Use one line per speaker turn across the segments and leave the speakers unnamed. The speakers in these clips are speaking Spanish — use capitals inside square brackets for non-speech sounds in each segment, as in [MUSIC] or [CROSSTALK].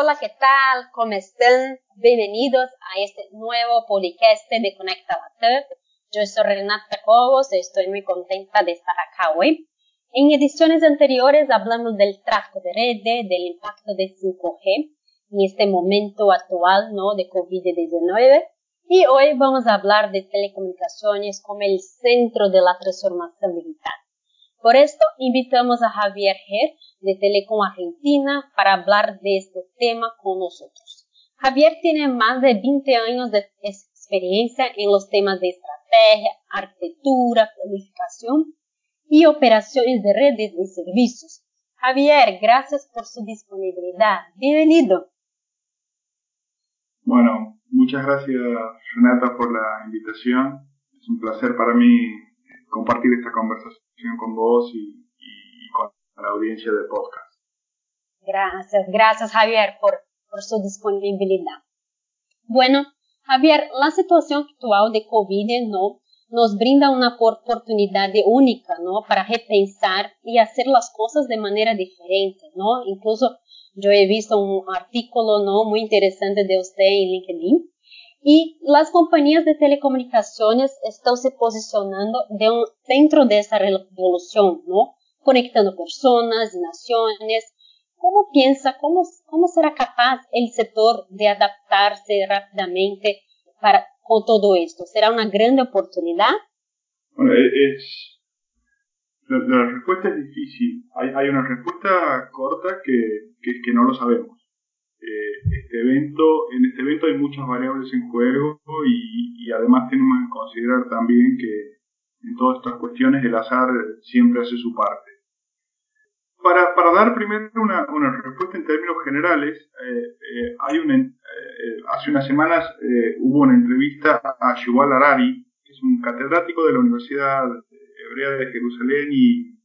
Hola, ¿qué tal? ¿Cómo están? Bienvenidos a este nuevo podcast de Conecta Latam. Yo soy Renata Cobos y estoy muy contenta de estar acá hoy. En ediciones anteriores hablamos del tráfico de redes, del impacto de 5G en este momento actual ¿no? de COVID-19 y hoy vamos a hablar de telecomunicaciones como el centro de la transformación digital. Por esto invitamos a Javier Her de Telecom Argentina para hablar de este tema con nosotros. Javier tiene más de 20 años de experiencia en los temas de estrategia, arquitectura, planificación y operaciones de redes y servicios. Javier, gracias por su disponibilidad. Bienvenido.
Bueno, muchas gracias Renata por la invitación. Es un placer para mí compartir esta conversación con vos y, con la audiencia del podcast.
Gracias, gracias Javier por, por su disponibilidad. Bueno, Javier, la situación actual de COVID ¿no? nos brinda una oportunidad única ¿no? para repensar y hacer las cosas de manera diferente. ¿no? Incluso yo he visto un artículo ¿no? muy interesante de usted en LinkedIn y las compañías de telecomunicaciones están se posicionando dentro de esa revolución, ¿no? Conectando personas y naciones. ¿Cómo piensa, cómo, cómo será capaz el sector de adaptarse rápidamente para, con todo esto? ¿Será una gran oportunidad?
E-, la, respuesta es difícil. Hay, hay una respuesta corta que, que no lo sabemos. Eh, este evento, en este evento hay muchas variables en juego y, además tenemos que considerar también que en todas estas cuestiones el azar siempre hace su parte. Para, para dar primero una, respuesta en términos generales, eh, eh, hay una, hace unas semanas hubo una entrevista a Yuval Harari, que es un catedrático de la Universidad Hebrea de Jerusalén y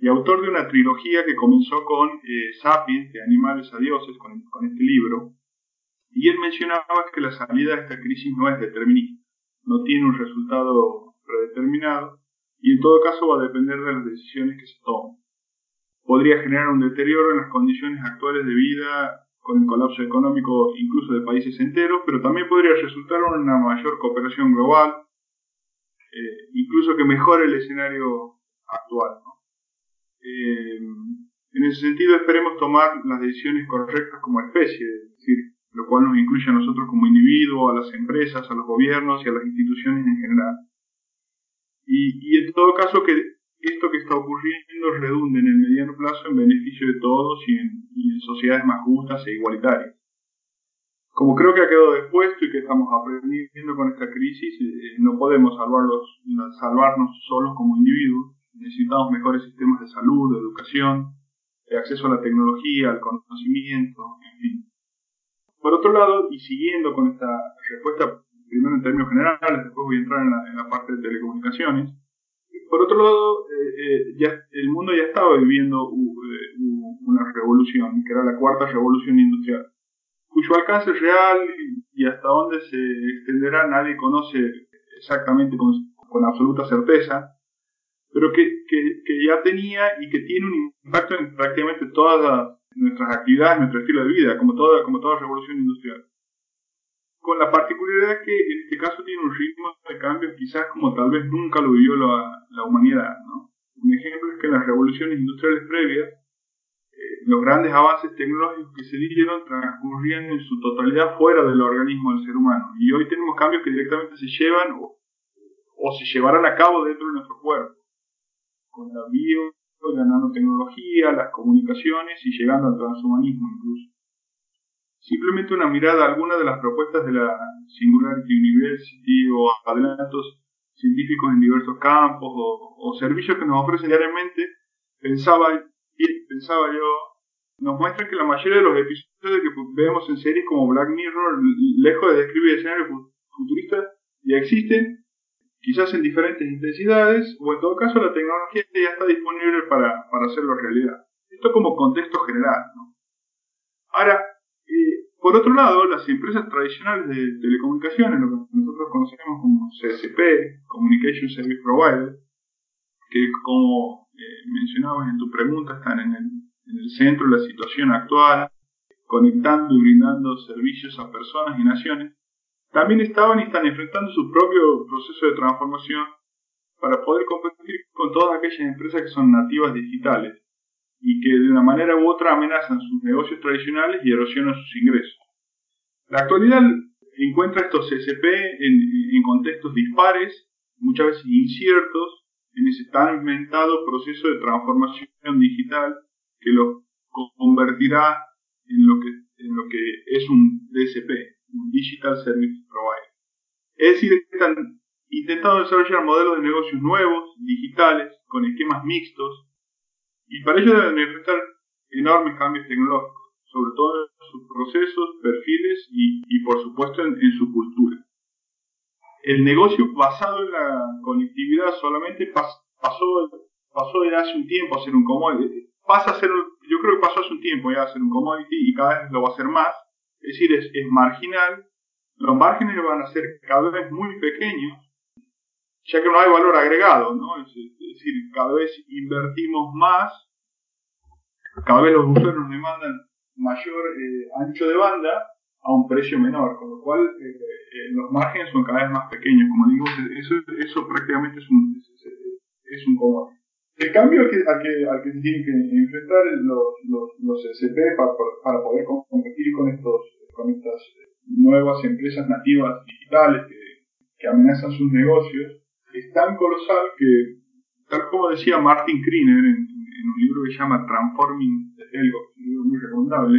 y autor de una trilogía que comenzó con eh, Sapiens, de animales a dioses, con, este libro, y él mencionaba que la salida de esta crisis no es determinista, no tiene un resultado predeterminado, y en todo caso va a depender de las decisiones que se tomen. Podría generar un deterioro en las condiciones actuales de vida con el colapso económico incluso de países enteros, pero también podría resultar en una mayor cooperación global, eh, incluso que mejore el escenario actual. Eh, en ese sentido esperemos tomar las decisiones correctas como especie, es decir, lo cual nos incluye a nosotros como individuos, a las empresas, a los gobiernos y a las instituciones en general. Y, en todo caso que esto que está ocurriendo redunde en el mediano plazo en beneficio de todos y en, sociedades más justas e igualitarias. Como creo que ha quedado expuesto y que estamos aprendiendo con esta crisis, eh, no podemos salvarnos solos como individuos, necesitamos mejores sistemas de salud, de educación, de acceso a la tecnología, al conocimiento, en fin. Por otro lado, y siguiendo con esta respuesta, primero en términos generales, después voy a entrar en la, parte de telecomunicaciones, por otro lado, eh, eh, ya, el mundo ya estaba viviendo eh, una revolución, que era la cuarta revolución industrial, cuyo alcance real y hasta dónde se extenderá nadie conoce exactamente con, con absoluta certeza, pero que, que, que, ya tenía y que tiene un impacto en prácticamente todas nuestras actividades, nuestro estilo de vida, como toda, como toda revolución industrial. Con la particularidad que en este caso tiene un ritmo de cambio quizás como tal vez nunca lo vivió la, la humanidad. ¿no? Un ejemplo es que en las revoluciones industriales previas, eh, los grandes avances tecnológicos que se dieron transcurrían en su totalidad fuera del organismo del ser humano. Y hoy tenemos cambios que directamente se llevan o, o se llevarán a cabo dentro de nuestro cuerpo con la bio, la nanotecnología, las comunicaciones y llegando al transhumanismo incluso. Simplemente una mirada a algunas de las propuestas de la Singularity University o adelantos científicos en diversos campos o, servicios que nos ofrecen diariamente, pensaba, pensaba yo, nos muestra que la mayoría de los episodios que vemos en series como Black Mirror, lejos de describir escenarios futuristas, ya existen quizás en diferentes intensidades, o en todo caso la tecnología ya está disponible para, para hacerlo realidad. Esto como contexto general. ¿no? Ahora, eh, por otro lado, las empresas tradicionales de telecomunicaciones, lo que nosotros conocemos como CSP, Communication Service Provider, que como eh, mencionabas en tu pregunta están en el, en el centro de la situación actual, conectando y brindando servicios a personas y naciones, también estaban y están enfrentando su propio proceso de transformación para poder competir con todas aquellas empresas que son nativas digitales y que de una manera u otra amenazan sus negocios tradicionales y erosionan sus ingresos. La actualidad encuentra estos CCP en, contextos dispares, muchas veces inciertos, en ese tan inventado proceso de transformación digital que lo convertirá en lo que, en lo que es un DSP, Digital Service Provider. Es decir, están intentando desarrollar modelos de negocios nuevos, digitales, con esquemas mixtos, y para ello deben enfrentar enormes cambios tecnológicos, sobre todo en sus procesos, perfiles y, por supuesto en, su cultura. El negocio basado en la conectividad solamente pasó, pasó de hace un tiempo a ser un commodity. Pasa a ser, yo creo que pasó hace un tiempo ya a ser un commodity y cada vez lo va a ser más. Es decir, es, es marginal. Los márgenes van a ser cada vez muy pequeños, ya que no hay valor agregado, ¿no? Es, decir, cada vez invertimos más, cada vez los usuarios nos demandan mayor eh, ancho de banda a un precio menor, con lo cual eh, eh, los márgenes son cada vez más pequeños. Como digo, eso, eso prácticamente es un, es, un. El cambio al que, se tienen que enfrentar los, los, SP para, poder competir con, estos, con estas nuevas empresas nativas digitales que, amenazan sus negocios es tan colosal que, tal como decía Martin Kriner en, un libro que se llama Transforming the Telco, un libro muy recomendable,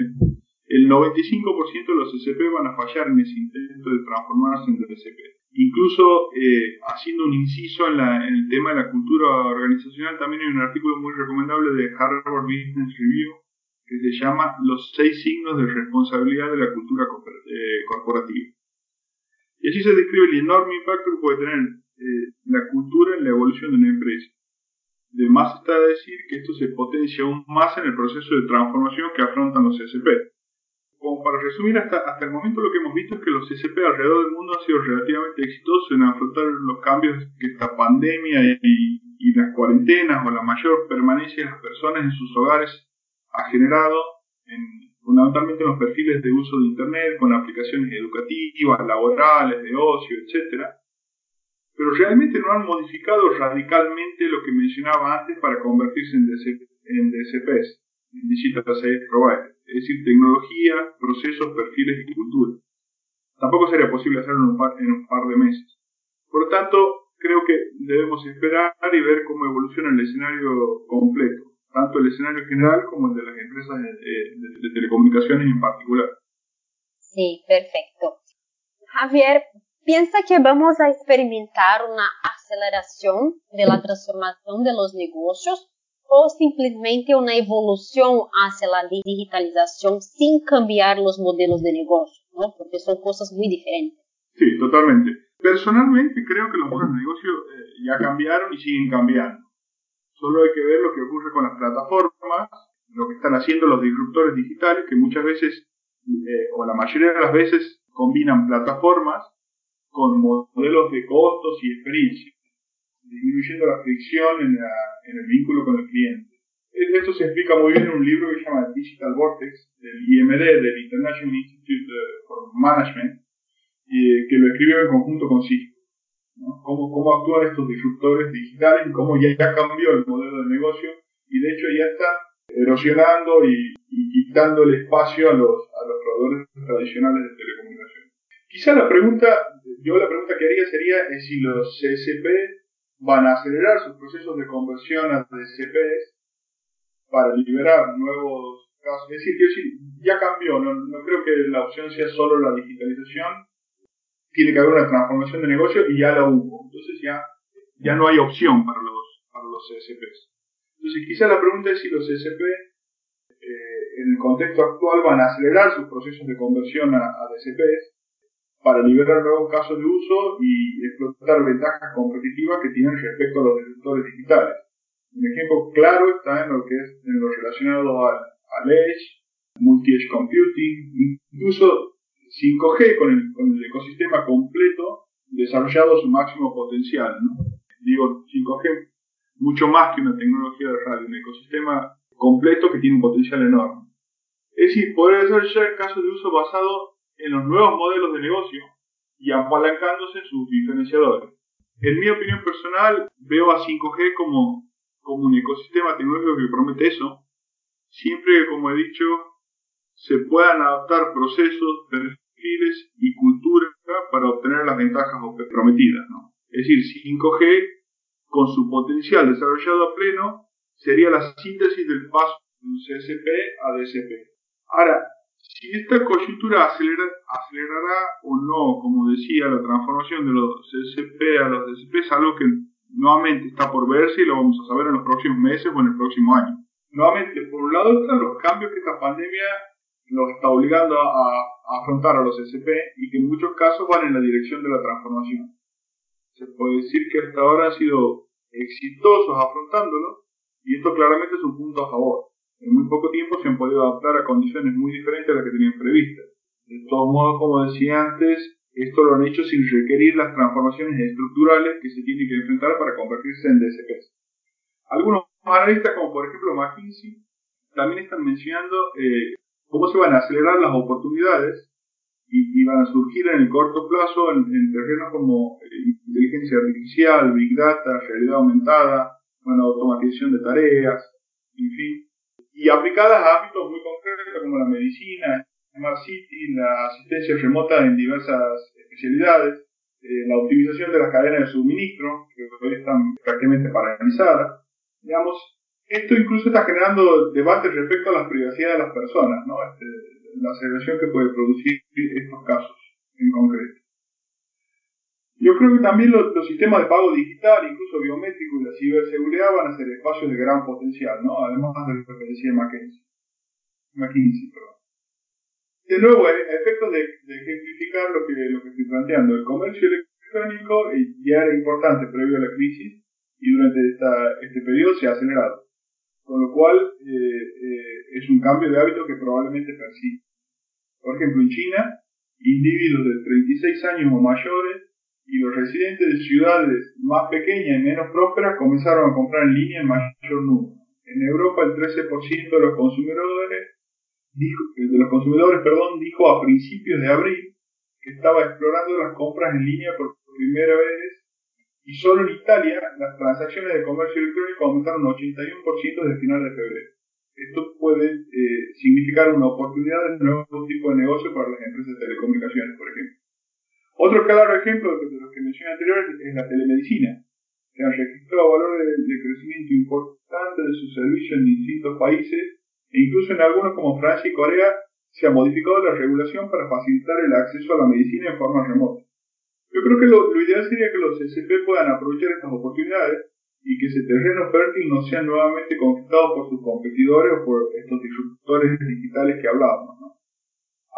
el 95% de los SCP van a fallar en ese intento de transformarse en DSP. Incluso eh, haciendo un inciso en, el tema de la cultura organizacional, también hay un artículo muy recomendable de Harvard Business Review que se llama Los seis signos de responsabilidad de la cultura eh, corporativa. Y así se describe el enorme impacto que puede tener eh, la cultura en la evolución de una empresa. De más está decir que esto se potencia aún más en el proceso de transformación que afrontan los SP. Como para resumir, hasta, hasta el momento lo que hemos visto es que los SP alrededor del mundo han sido relativamente exitosos en afrontar los cambios que esta pandemia y, las cuarentenas o la mayor permanencia de las personas en sus hogares ha generado, en, fundamentalmente en los perfiles de uso de Internet, con aplicaciones educativas, laborales, de ocio, etcétera. Pero realmente no han modificado radicalmente lo que mencionaba antes para convertirse en, DCPs, en Digital Service Provider, es decir, tecnología, procesos, perfiles y cultura. Tampoco sería posible hacerlo en un par, de meses. Por lo tanto, creo que debemos esperar y ver cómo evoluciona el escenario completo, tanto el escenario general como el de las empresas de telecomunicaciones en particular.
Sí, perfecto. Javier, piensa que vamos a experimentar una aceleración de la transformación de los negocios o simplemente una evolución hacia la digitalización sin cambiar los modelos de negocio, ¿no? porque son cosas muy diferentes.
Sí, totalmente. Personalmente creo que los modelos de negocio eh, ya cambiaron y siguen cambiando. Solo hay que ver lo que ocurre con las plataformas, lo que están haciendo los disruptores digitales, que muchas veces, eh, o la mayoría de las veces, combinan plataformas con modelos de costos y experiencia, disminuyendo la fricción en, el vínculo con el cliente. Esto se explica muy bien en un libro que se llama Digital Vortex, del IMD, del International Institute for Management, que lo escribió en conjunto con Cisco. Cómo, actúan estos disruptores digitales y cómo ya, cambió el modelo de negocio y de hecho ya está erosionando y, quitando el espacio a los, a los proveedores tradicionales de telecomunicaciones. Quizá la pregunta, yo la pregunta que haría sería si los CSP van a acelerar sus procesos de conversión a DCPs para liberar nuevos casos. Es decir, ya cambió, no, creo que la opción sea solo la digitalización, tiene que haber una transformación de negocio y ya la hubo. Entonces ya, ya no hay opción para los, para los CSPs. Entonces quizá la pregunta es si los CSP eh, en el contexto actual van a acelerar sus procesos de conversión a, a DCPs para liberar nuevos casos de uso y explotar ventajas competitivas que tienen respecto a los disruptores digitales. Un ejemplo claro está en lo que es en lo relacionado al, Edge, multi-edge computing, incluso 5G con el, con el ecosistema completo desarrollado a su máximo potencial. Digo, 5G mucho más que una tecnología de radio, un ecosistema completo que tiene un potencial enorme. Es decir, podría ser ya casos de uso basado en los nuevos modelos de negocio y apalancándose sus diferenciadores. En mi opinión personal, veo a 5G como, como un ecosistema tecnológico que promete eso, siempre que, como he dicho, se puedan adaptar procesos, perfiles y cultura para obtener las ventajas prometidas. Es decir, 5G, con su potencial desarrollado a pleno, sería la síntesis del paso de un CSP a DSP. Ahora, si esta coyuntura acelerará o no, como decía, la transformación de los CSP a los DSP es algo que nuevamente está por verse y lo vamos a saber en los próximos meses o en el próximo año. Nuevamente, por un lado están los cambios que esta pandemia nos está obligando a, afrontar a los CSP y que en muchos casos van en la dirección de la transformación. Se puede decir que hasta ahora han sido exitosos afrontándolo y esto claramente es un punto a favor en muy poco tiempo se han podido adaptar a condiciones muy diferentes a las que tenían previstas. De todos modos, como decía antes, esto lo han hecho sin requerir las transformaciones estructurales que se tienen que enfrentar para convertirse en DSPs. Algunos analistas, como por ejemplo McKinsey, también están mencionando eh, cómo se van a acelerar las oportunidades y, van a surgir en el corto plazo en, terrenos como eh, inteligencia artificial, big data, realidad aumentada, bueno, automatización de tareas, en fin, y aplicadas a ámbitos muy concretos como la medicina, Smart City, la asistencia remota en diversas especialidades, eh, la optimización de las cadenas de suministro, que hoy están prácticamente paralizadas. Digamos, esto incluso está generando debates respecto a la privacidad de las personas, ¿no? Este, la segregación que puede producir estos casos en concreto. Yo creo que también los, sistemas de pago digital, incluso biométrico y la ciberseguridad van a ser espacios de gran potencial, ¿no? Además de lo que decía McKinsey. McKinsey perdón. De nuevo, a efectos de, ejemplificar lo que, lo que estoy planteando, el comercio electrónico ya era importante previo a la crisis y durante esta, este periodo se ha acelerado. Con lo cual, eh, eh, es un cambio de hábito que probablemente persiste. Por ejemplo, en China, individuos de 36 años o mayores y los residentes de ciudades más pequeñas y menos prósperas comenzaron a comprar en línea en mayor número. En Europa el 13% de los consumidores dijo, de los consumidores perdón, dijo a principios de abril que estaba explorando las compras en línea por primera vez y solo en Italia las transacciones de comercio electrónico aumentaron un 81% desde final de febrero. Esto puede eh, significar una oportunidad de nuevo tipo de negocio para las empresas de telecomunicaciones, claro ejemplo de los que mencioné anteriormente es la telemedicina. Se han registrado valores de, crecimiento importantes de sus servicios en distintos países e incluso en algunos como Francia y Corea se ha modificado la regulación para facilitar el acceso a la medicina en forma remota. Yo creo que lo, ideal sería que los SP puedan aprovechar estas oportunidades y que ese terreno fértil no sea nuevamente conquistado por sus competidores o por estos disruptores digitales que hablábamos. ¿no?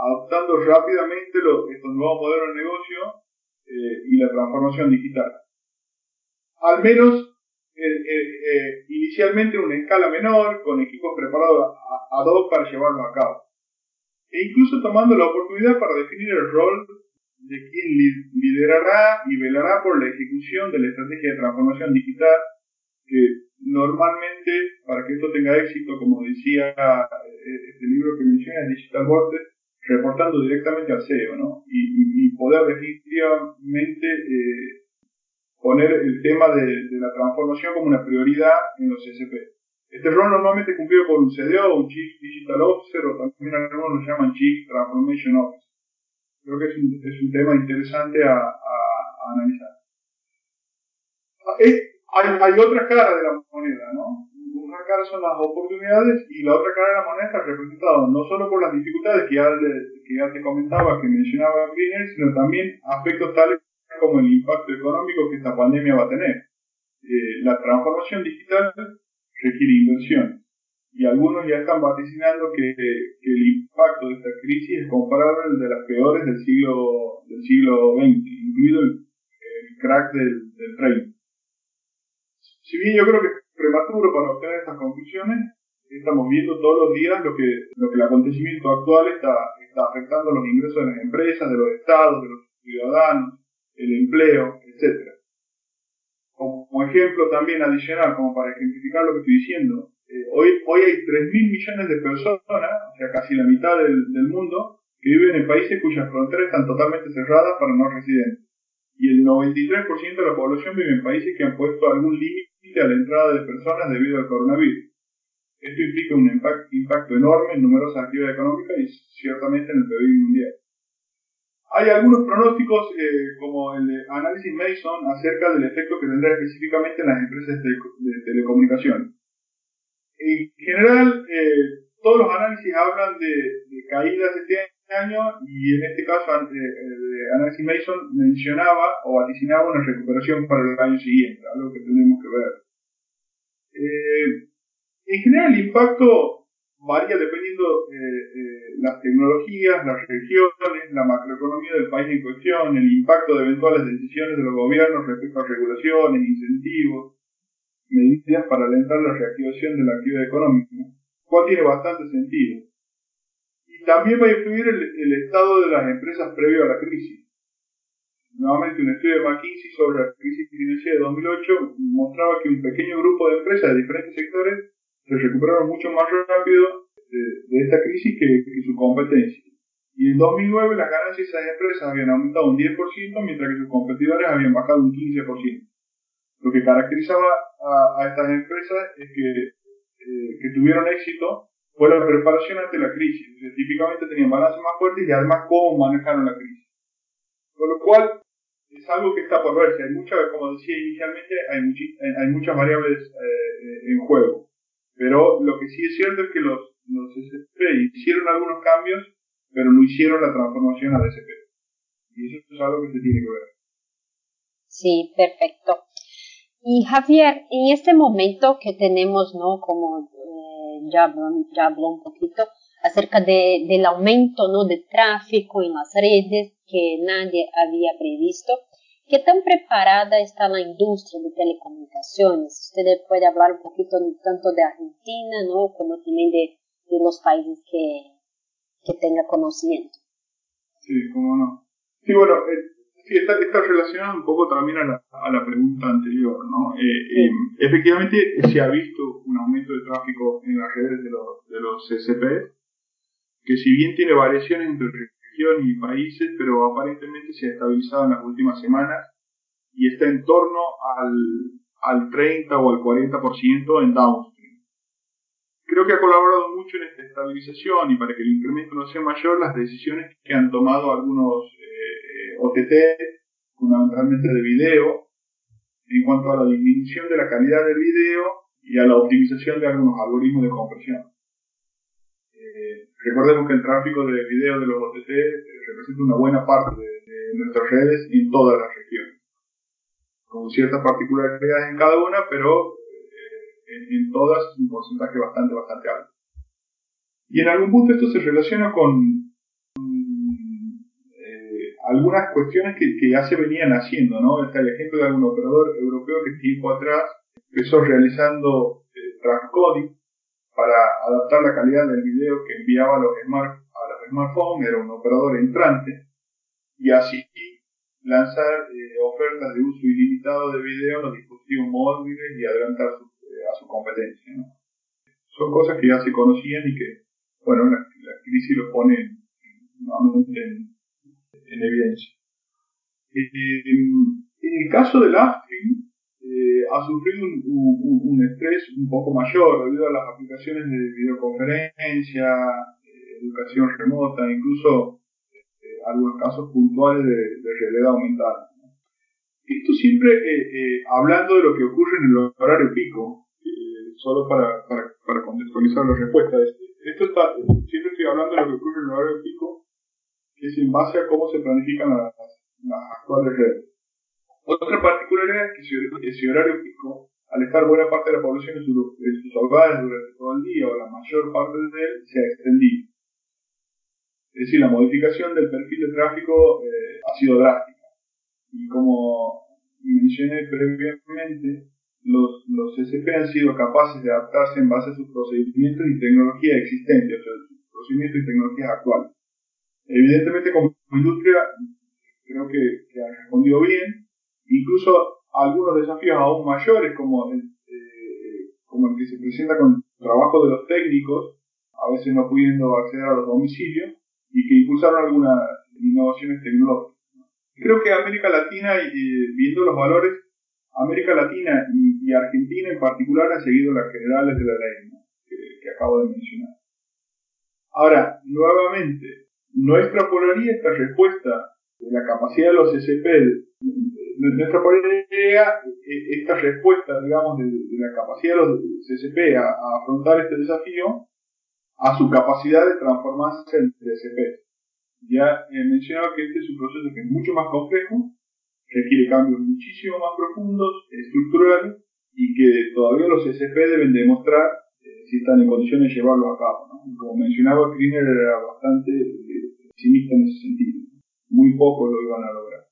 adoptando rápidamente estos nuevos modelos de negocio y la transformación digital. Al menos eh, eh, inicialmente en una escala menor, con equipos preparados ad hoc para llevarlo a cabo. E incluso tomando la oportunidad para definir el rol de quien liderará y velará por la ejecución de la estrategia de transformación digital, que normalmente, para que esto tenga éxito, como decía este libro que menciona, Digital Vortex, reportando directamente al CEO, ¿no? Y, poder definitivamente eh, poner el tema de, la transformación como una prioridad en los SP. Este rol normalmente es cumplido por un CDO, un Chief Digital Officer, o también algunos lo llaman Chief Transformation Officer. Creo que es un, es un tema interesante a, analizar. Eh, hay, hay otra cara de la moneda, ¿no? Cara son las oportunidades y la otra cara de la moneda está representada no solo por las dificultades que ya, que ya te comentaba, que mencionaba Greener, sino también aspectos tales como el impacto económico que esta pandemia va a tener. Eh, la transformación digital requiere inversión y algunos ya están vaticinando que, el impacto de esta crisis es comparable al de las peores del siglo, del siglo XX, incluido el, crack del, del 30. Si bien yo creo que prematuro para obtener estas conclusiones. Estamos viendo todos los días lo que, lo que el acontecimiento actual está, está afectando los ingresos de las empresas, de los estados, de los ciudadanos, el empleo, etc. Como ejemplo también adicional, como para ejemplificar lo que estoy diciendo, eh, hoy, hoy hay 3.000 millones de personas, o sea, casi la mitad del, del mundo, que viven en países cuyas fronteras están totalmente cerradas para no residentes. Y el 93% de la población vive en países que han puesto algún límite a la entrada de personas debido al coronavirus. Esto implica un impacto enorme en numerosas actividades económicas y ciertamente en el PIB mundial. Hay algunos pronósticos, eh, como el de Análisis Mason, acerca del efecto que tendrá específicamente en las empresas de, de. En general, eh, todos los análisis hablan de, de, caídas este año y en este caso eh, eh Análisis Mason mencionaba o vaticinaba una recuperación para el año siguiente, algo que tenemos que ver. Eh, en general, el impacto varía dependiendo de eh, eh, las tecnologías, las regiones, la macroeconomía del país en cuestión, el impacto de eventuales decisiones de los gobiernos respecto a regulaciones, incentivos, medidas para alentar la reactivación de la actividad económica, cual tiene bastante sentido. También va a influir el, estado de las empresas previo a la crisis. Nuevamente, un estudio de McKinsey sobre la crisis financiera de 2008 mostraba que un pequeño grupo de empresas de diferentes sectores se recuperaron mucho más rápido de, esta crisis que, su competencia. Y en 2009 las ganancias de esas empresas habían aumentado un 10%, mientras que sus competidores habían bajado un 15%. Lo que caracterizaba a, estas empresas es que, eh, que tuvieron éxito fue la preparación ante la crisis. típicamente tenían balances más fuertes y además cómo manejaron la crisis. Con lo cual, es algo que está por verse. Hay muchas, como decía inicialmente, hay, hay muchas variables eh, en juego. Pero lo que sí es cierto es que los, los SP hicieron algunos cambios, pero no hicieron la transformación al SP. Y eso es algo que se tiene que ver.
Sí, perfecto. Y Javier, en este momento que tenemos, ¿no? Como eh, ya, habló, ya habló un poquito acerca de, del aumento, ¿no? De tráfico en las redes que nadie había previsto. ¿Qué tan preparada está la industria de telecomunicaciones? Usted puede hablar un poquito tanto de Argentina, ¿no? Como también de, de los países que, que tenga conocimiento.
Sí, cómo no. Sí, bueno, eh, sí, está, está, relacionado un poco también a la, a la pregunta anterior, ¿no? Eh, eh, efectivamente, se ha visto un aumento de tráfico en las redes de los, de los CCP, que si bien tiene variaciones entre y países, pero aparentemente se ha estabilizado en las últimas semanas y está en torno al, al 30 o al 40% en downstream. Creo que ha colaborado mucho en esta estabilización y para que el incremento no sea mayor las decisiones que han tomado algunos eh, OTT, fundamentalmente de video, en cuanto a la disminución de la calidad del video y a la optimización de algunos algoritmos de compresión. Eh, recordemos que el tráfico de video de los OTT eh, representa una buena parte de, nuestras redes en todas las regiones, con ciertas particularidades en cada una, pero eh, en, todas un porcentaje bastante, bastante alto. Y en algún punto esto se relaciona con algunas cuestiones que, ya se venían haciendo, ¿no? Está el ejemplo de algún operador europeo que tiempo atrás empezó realizando transcoding para adaptar la calidad del video que enviaba a los, smart, a los smartphones, era un operador entrante, y así lanzar eh, ofertas de uso ilimitado de video en los dispositivos móviles y adelantar eh, a su competencia. Son cosas que ya se conocían y que, bueno, la, crisis lo pone nuevamente en, evidencia. Eh, en el caso del upstream, eh, ha sufrido un, estrés un poco mayor debido a las aplicaciones de videoconferencia, eh, educación remota, incluso algunos casos puntuales de, realidad aumentada. Esto siempre hablando de lo que ocurre en el horario pico, solo para, para, contextualizar las respuestas. Esto está, siempre estoy hablando de lo que ocurre en el horario pico, es en base a cómo se planifican las, las actuales redes. Otra particularidad es que ese horario pico, al estar buena parte de la población en, sus hogares durante todo el día o la mayor parte de él, se ha extendido. Es decir, la modificación del perfil de tráfico eh, ha sido drástica. Y como mencioné previamente, los, los SP han sido capaces de adaptarse en base a sus procedimientos y tecnologías existentes, o sea, sus procedimientos y tecnologías actuales. Evidentemente, como industria, creo que, que han respondido bien, incluso algunos desafíos aún mayores como, eh, como el que se presenta con el trabajo de los técnicos, a veces no pudiendo acceder a los domicilios, y que impulsaron algunas innovaciones tecnológicas. Creo que América Latina, viendo los valores, América Latina y, Argentina en particular han seguido las generales de la ley que, acabo de mencionar. Ahora, nuevamente, no extrapolaría esta respuesta de la capacidad de los SP, no extrapolaría esta respuesta, digamos, de, la capacidad de los CSP a, afrontar este desafío a su capacidad de transformarse en DSP. Ya he mencionado que este es un proceso que es mucho más complejo, requiere cambios muchísimo más profundos, estructurales, y que todavía los SP deben demostrar eh, si están en condiciones de llevarlo a cabo. Como mencionaba, Kriner era bastante pesimista en ese sentido. Muy pocos lo iban a lograr.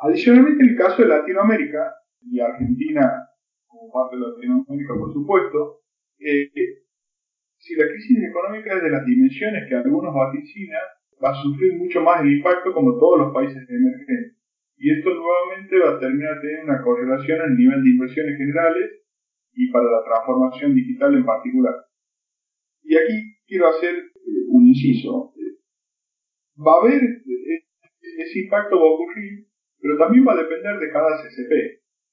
Adicionalmente, en el caso de Latinoamérica, y Argentina como parte de Latinoamérica, por supuesto, eh, si la crisis económica es de las dimensiones que algunos vaticinan, va a sufrir mucho más el impacto como todos los países emergentes. Y esto nuevamente va a terminar teniendo una correlación el nivel de inversiones generales y para la transformación digital en particular. Y aquí quiero hacer eh, un inciso. Va a haber, eh, ese impacto va a ocurrir, pero también va a depender de cada CCP.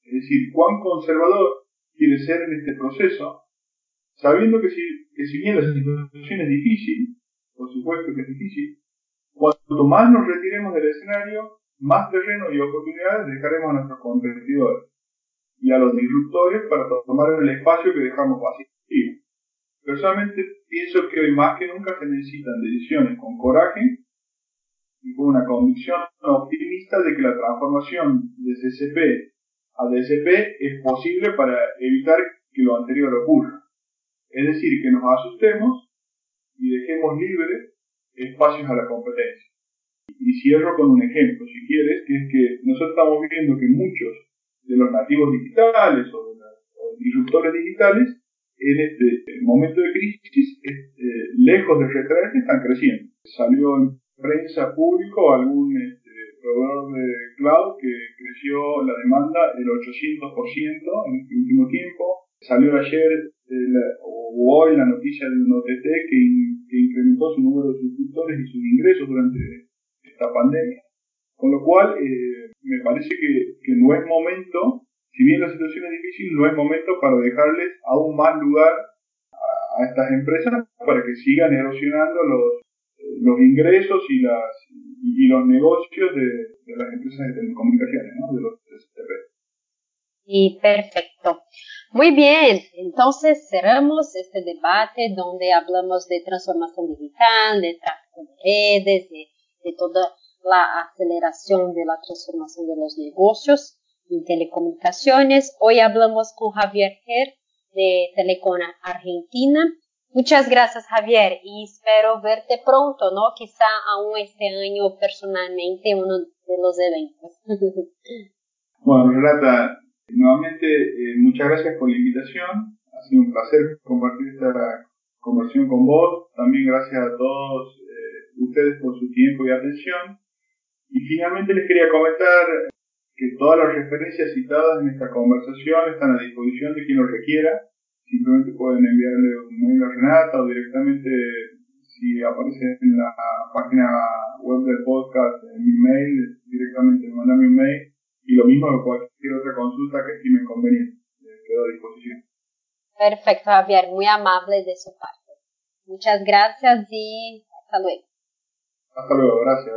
Es decir, cuán conservador quiere ser en este proceso sabiendo que si, que si bien la situación es difícil, por supuesto que es difícil, cuanto más nos retiremos del escenario, más terreno y oportunidades dejaremos a nuestros competidores y a los disruptores para tomar el espacio que dejamos vacío. Personalmente pienso que hoy más que nunca se necesitan decisiones con coraje y con una convicción optimista de que la transformación de CCP a DSP es posible para evitar que lo anterior ocurra. Es decir, que nos asustemos y dejemos libres espacios a la competencia. Y cierro con un ejemplo, si quieres, que es que nosotros estamos viendo que muchos de los nativos digitales o de los disruptores digitales en este momento de crisis, este, lejos de retraerse, están creciendo. Salió en prensa público algún este, proveedor de cloud que creció la demanda el 800% en este último tiempo. Salió ayer o hoy la noticia de un OTT que, incrementó su número de suscriptores y sus ingresos durante esta pandemia. Con lo cual, eh, me parece que, no es momento, si bien la situación es difícil, no es momento para dejarles aún más lugar a, estas empresas para que sigan erosionando los, los ingresos y, las, y, los negocios de, de, las empresas de telecomunicaciones, ¿no? de los STP.
Y perfecto. Muy bien, entonces cerramos este debate donde hablamos de transformación digital, de tráfico de redes, de, toda la aceleración de la transformación de los negocios en telecomunicaciones. Hoy hablamos con Javier Ger de Telecom Argentina. Muchas gracias Javier y espero verte pronto, ¿no? Quizá aún este año personalmente en uno de los eventos. [LAUGHS]
Bueno, Renata, Nuevamente, eh, muchas gracias por la invitación. Ha sido un placer compartir esta conversación con vos. También gracias a todos eh, ustedes por su tiempo y atención. Y finalmente les quería comentar que todas las referencias citadas en esta conversación están a disposición de quien lo requiera. Simplemente pueden enviarle un mail a Renata o directamente si aparece en la página web del podcast en mi mail, directamente mandarme un mail y lo mismo de cualquier otra consulta que estime conveniente. Quedo a disposición.
Perfecto, Javier, muy amable de su parte. Muchas gracias y hasta luego.
Hasta luego, gracias.